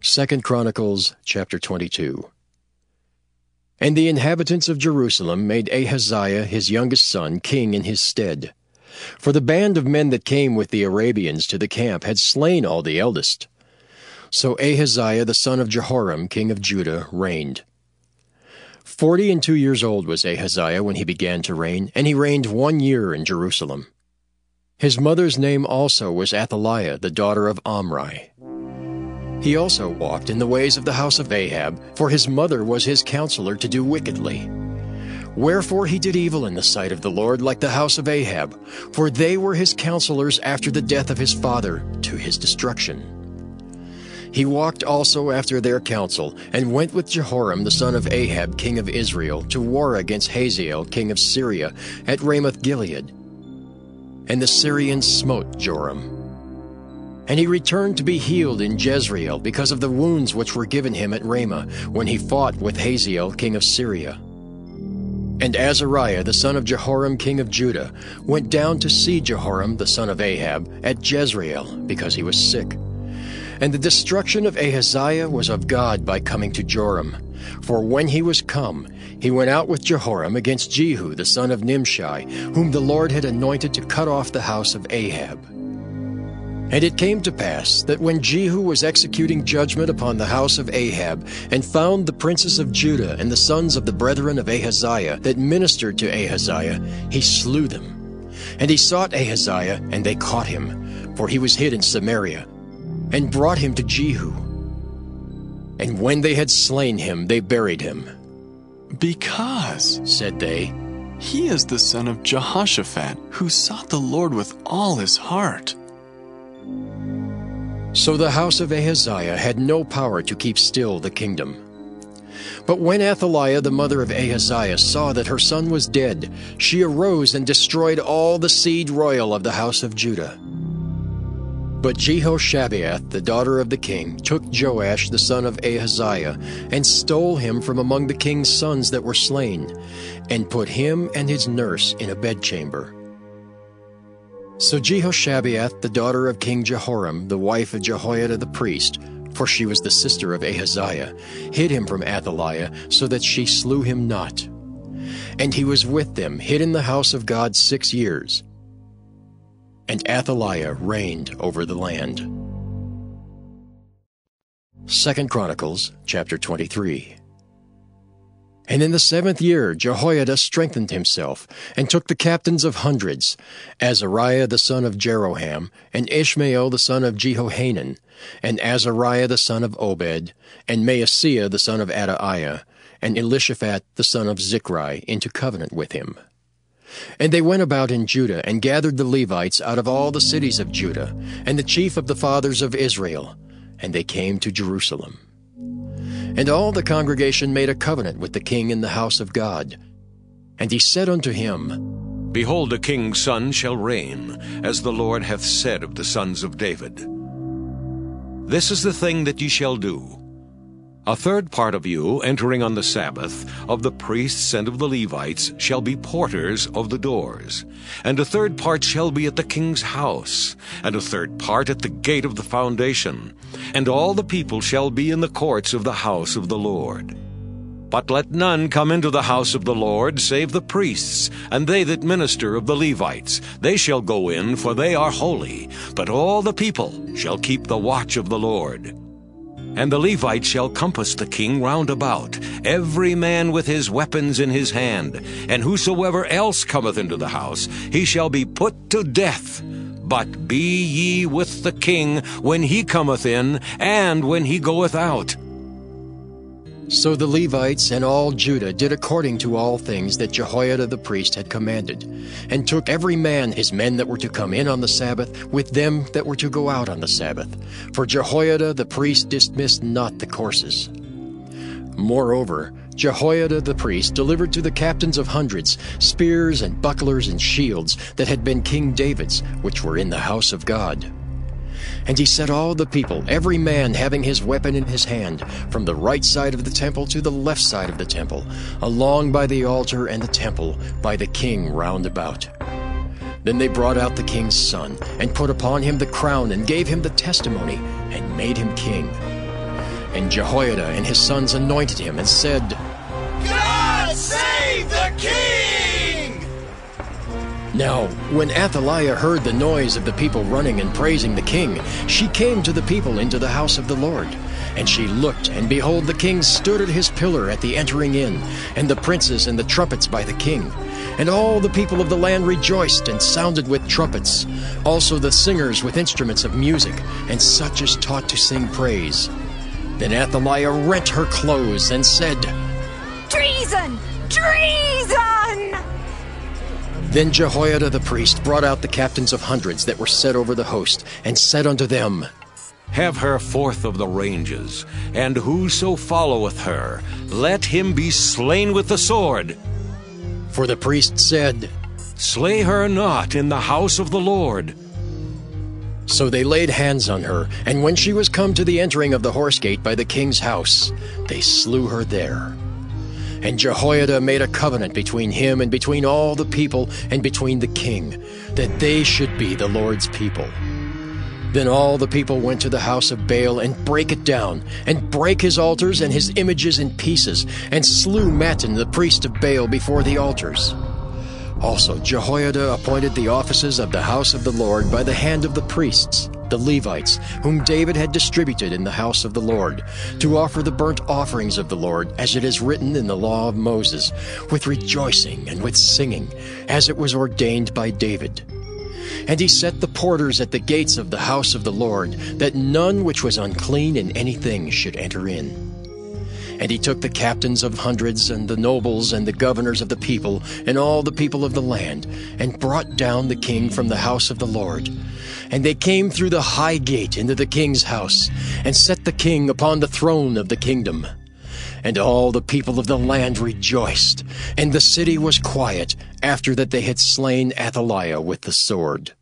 Second Chronicles chapter 22 And the inhabitants of Jerusalem made Ahaziah his youngest son king in his stead. For the band of men that came with the Arabians to the camp had slain all the eldest. So Ahaziah the son of Jehoram king of Judah reigned. Forty and two years old was Ahaziah when he began to reign, and he reigned one year in Jerusalem. His mother's name also was Athaliah, the daughter of Omri. He also walked in the ways of the house of Ahab, for his mother was his counselor to do wickedly. Wherefore he did evil in the sight of the Lord like the house of Ahab, for they were his counselors after the death of his father, to his destruction. He walked also after their counsel, and went with Jehoram the son of Ahab king of Israel to war against Hazael king of Syria at Ramoth Gilead. And the Syrians smote Joram. And he returned to be healed in Jezreel because of the wounds which were given him at Ramah when he fought with Hazael king of Syria. And Azariah the son of Jehoram king of Judah went down to see Jehoram the son of Ahab at Jezreel because he was sick. And the destruction of Ahaziah was of God by coming to Joram. For when he was come, he went out with Jehoram against Jehu the son of Nimshi, whom the Lord had anointed to cut off the house of Ahab. And it came to pass that when Jehu was executing judgment upon the house of Ahab, and found the princes of Judah and the sons of the brethren of Ahaziah that ministered to Ahaziah, he slew them. And he sought Ahaziah, and they caught him, for he was hid in Samaria, and brought him to Jehu. And when they had slain him, they buried him. Because, Said they, he is the son of Jehoshaphat, who sought the Lord with all his heart. So the house of Ahaziah had no power to keep still the kingdom. But when Athaliah the mother of Ahaziah saw that her son was dead, she arose and destroyed all the seed royal of the house of Judah. But Jehoshabeath, the daughter of the king, took Joash the son of Ahaziah, and stole him from among the king's sons that were slain, and put him and his nurse in a bedchamber. So Jehoshabeath, the daughter of King Jehoram, the wife of Jehoiada the priest, for she was the sister of Ahaziah, hid him from Athaliah, so that she slew him not. And he was with them, hid in the house of God six years. And Athaliah reigned over the land. Second Chronicles chapter 23. And in the seventh year Jehoiada strengthened himself, and took the captains of hundreds, Azariah the son of Jeroham, and Ishmael the son of Jehohanan, and Azariah the son of Obed, and Maaseiah the son of Adaiah, and Elishaphat the son of Zichri, into covenant with him. And they went about in Judah, and gathered the Levites out of all the cities of Judah, and the chief of the fathers of Israel, and they came to Jerusalem. And all the congregation made a covenant with the king in the house of God. And he said unto him, Behold, a king's son shall reign, as the Lord hath said of the sons of David. This is the thing that ye shall do. A third part of you, entering on the Sabbath, of the priests and of the Levites, shall be porters of the doors. And a third part shall be at the king's house, and a third part at the gate of the foundation. And all the people shall be in the courts of the house of the Lord. But let none come into the house of the Lord, save the priests, and they that minister of the Levites. They shall go in, for they are holy. But all the people shall keep the watch of the Lord. And the Levites shall compass the king round about, every man with his weapons in his hand. And whosoever else cometh into the house, he shall be put to death. But be ye with the king when he cometh in, and when he goeth out. So the Levites and all Judah did according to all things that Jehoiada the priest had commanded, and took every man his men that were to come in on the Sabbath with them that were to go out on the Sabbath. For Jehoiada the priest dismissed not the courses. Moreover, Jehoiada the priest delivered to the captains of hundreds spears and bucklers and shields that had been King David's, which were in the house of God. And he set all the people, every man having his weapon in his hand, from the right side of the temple to the left side of the temple, along by the altar and the temple, by the king round about. Then they brought out the king's son, and put upon him the crown, and gave him the testimony, and made him king. And Jehoiada and his sons anointed him and said, Now, when Athaliah heard the noise of the people running and praising the king, she came to the people into the house of the Lord. And she looked, and behold, the king stood at his pillar at the entering in, and the princes and the trumpets by the king. And all the people of the land rejoiced and sounded with trumpets, also the singers with instruments of music, and such as taught to sing praise. Then Athaliah rent her clothes and said, Treason! Treason! Then Jehoiada the priest brought out the captains of hundreds that were set over the host, and said unto them, Have her forth of the ranges, and whoso followeth her, let him be slain with the sword. For the priest said, Slay her not in the house of the Lord. So they laid hands on her, and when she was come to the entering of the horse gate by the king's house, they slew her there. And Jehoiada made a covenant between him and between all the people and between the king, that they should be the Lord's people. Then all the people went to the house of Baal and brake it down, and brake his altars and his images in pieces, and slew Mattan the priest of Baal before the altars. Also Jehoiada appointed the offices of the house of the Lord by the hand of the priests, the Levites, whom David had distributed in the house of the Lord, to offer the burnt offerings of the Lord, as it is written in the law of Moses, with rejoicing and with singing, as it was ordained by David. And he set the porters at the gates of the house of the Lord, that none which was unclean in anything should enter in. And he took the captains of hundreds, and the nobles, and the governors of the people, and all the people of the land, and brought down the king from the house of the Lord. And they came through the high gate into the king's house, and set the king upon the throne of the kingdom. And all the people of the land rejoiced, and the city was quiet, after that they had slain Athaliah with the sword.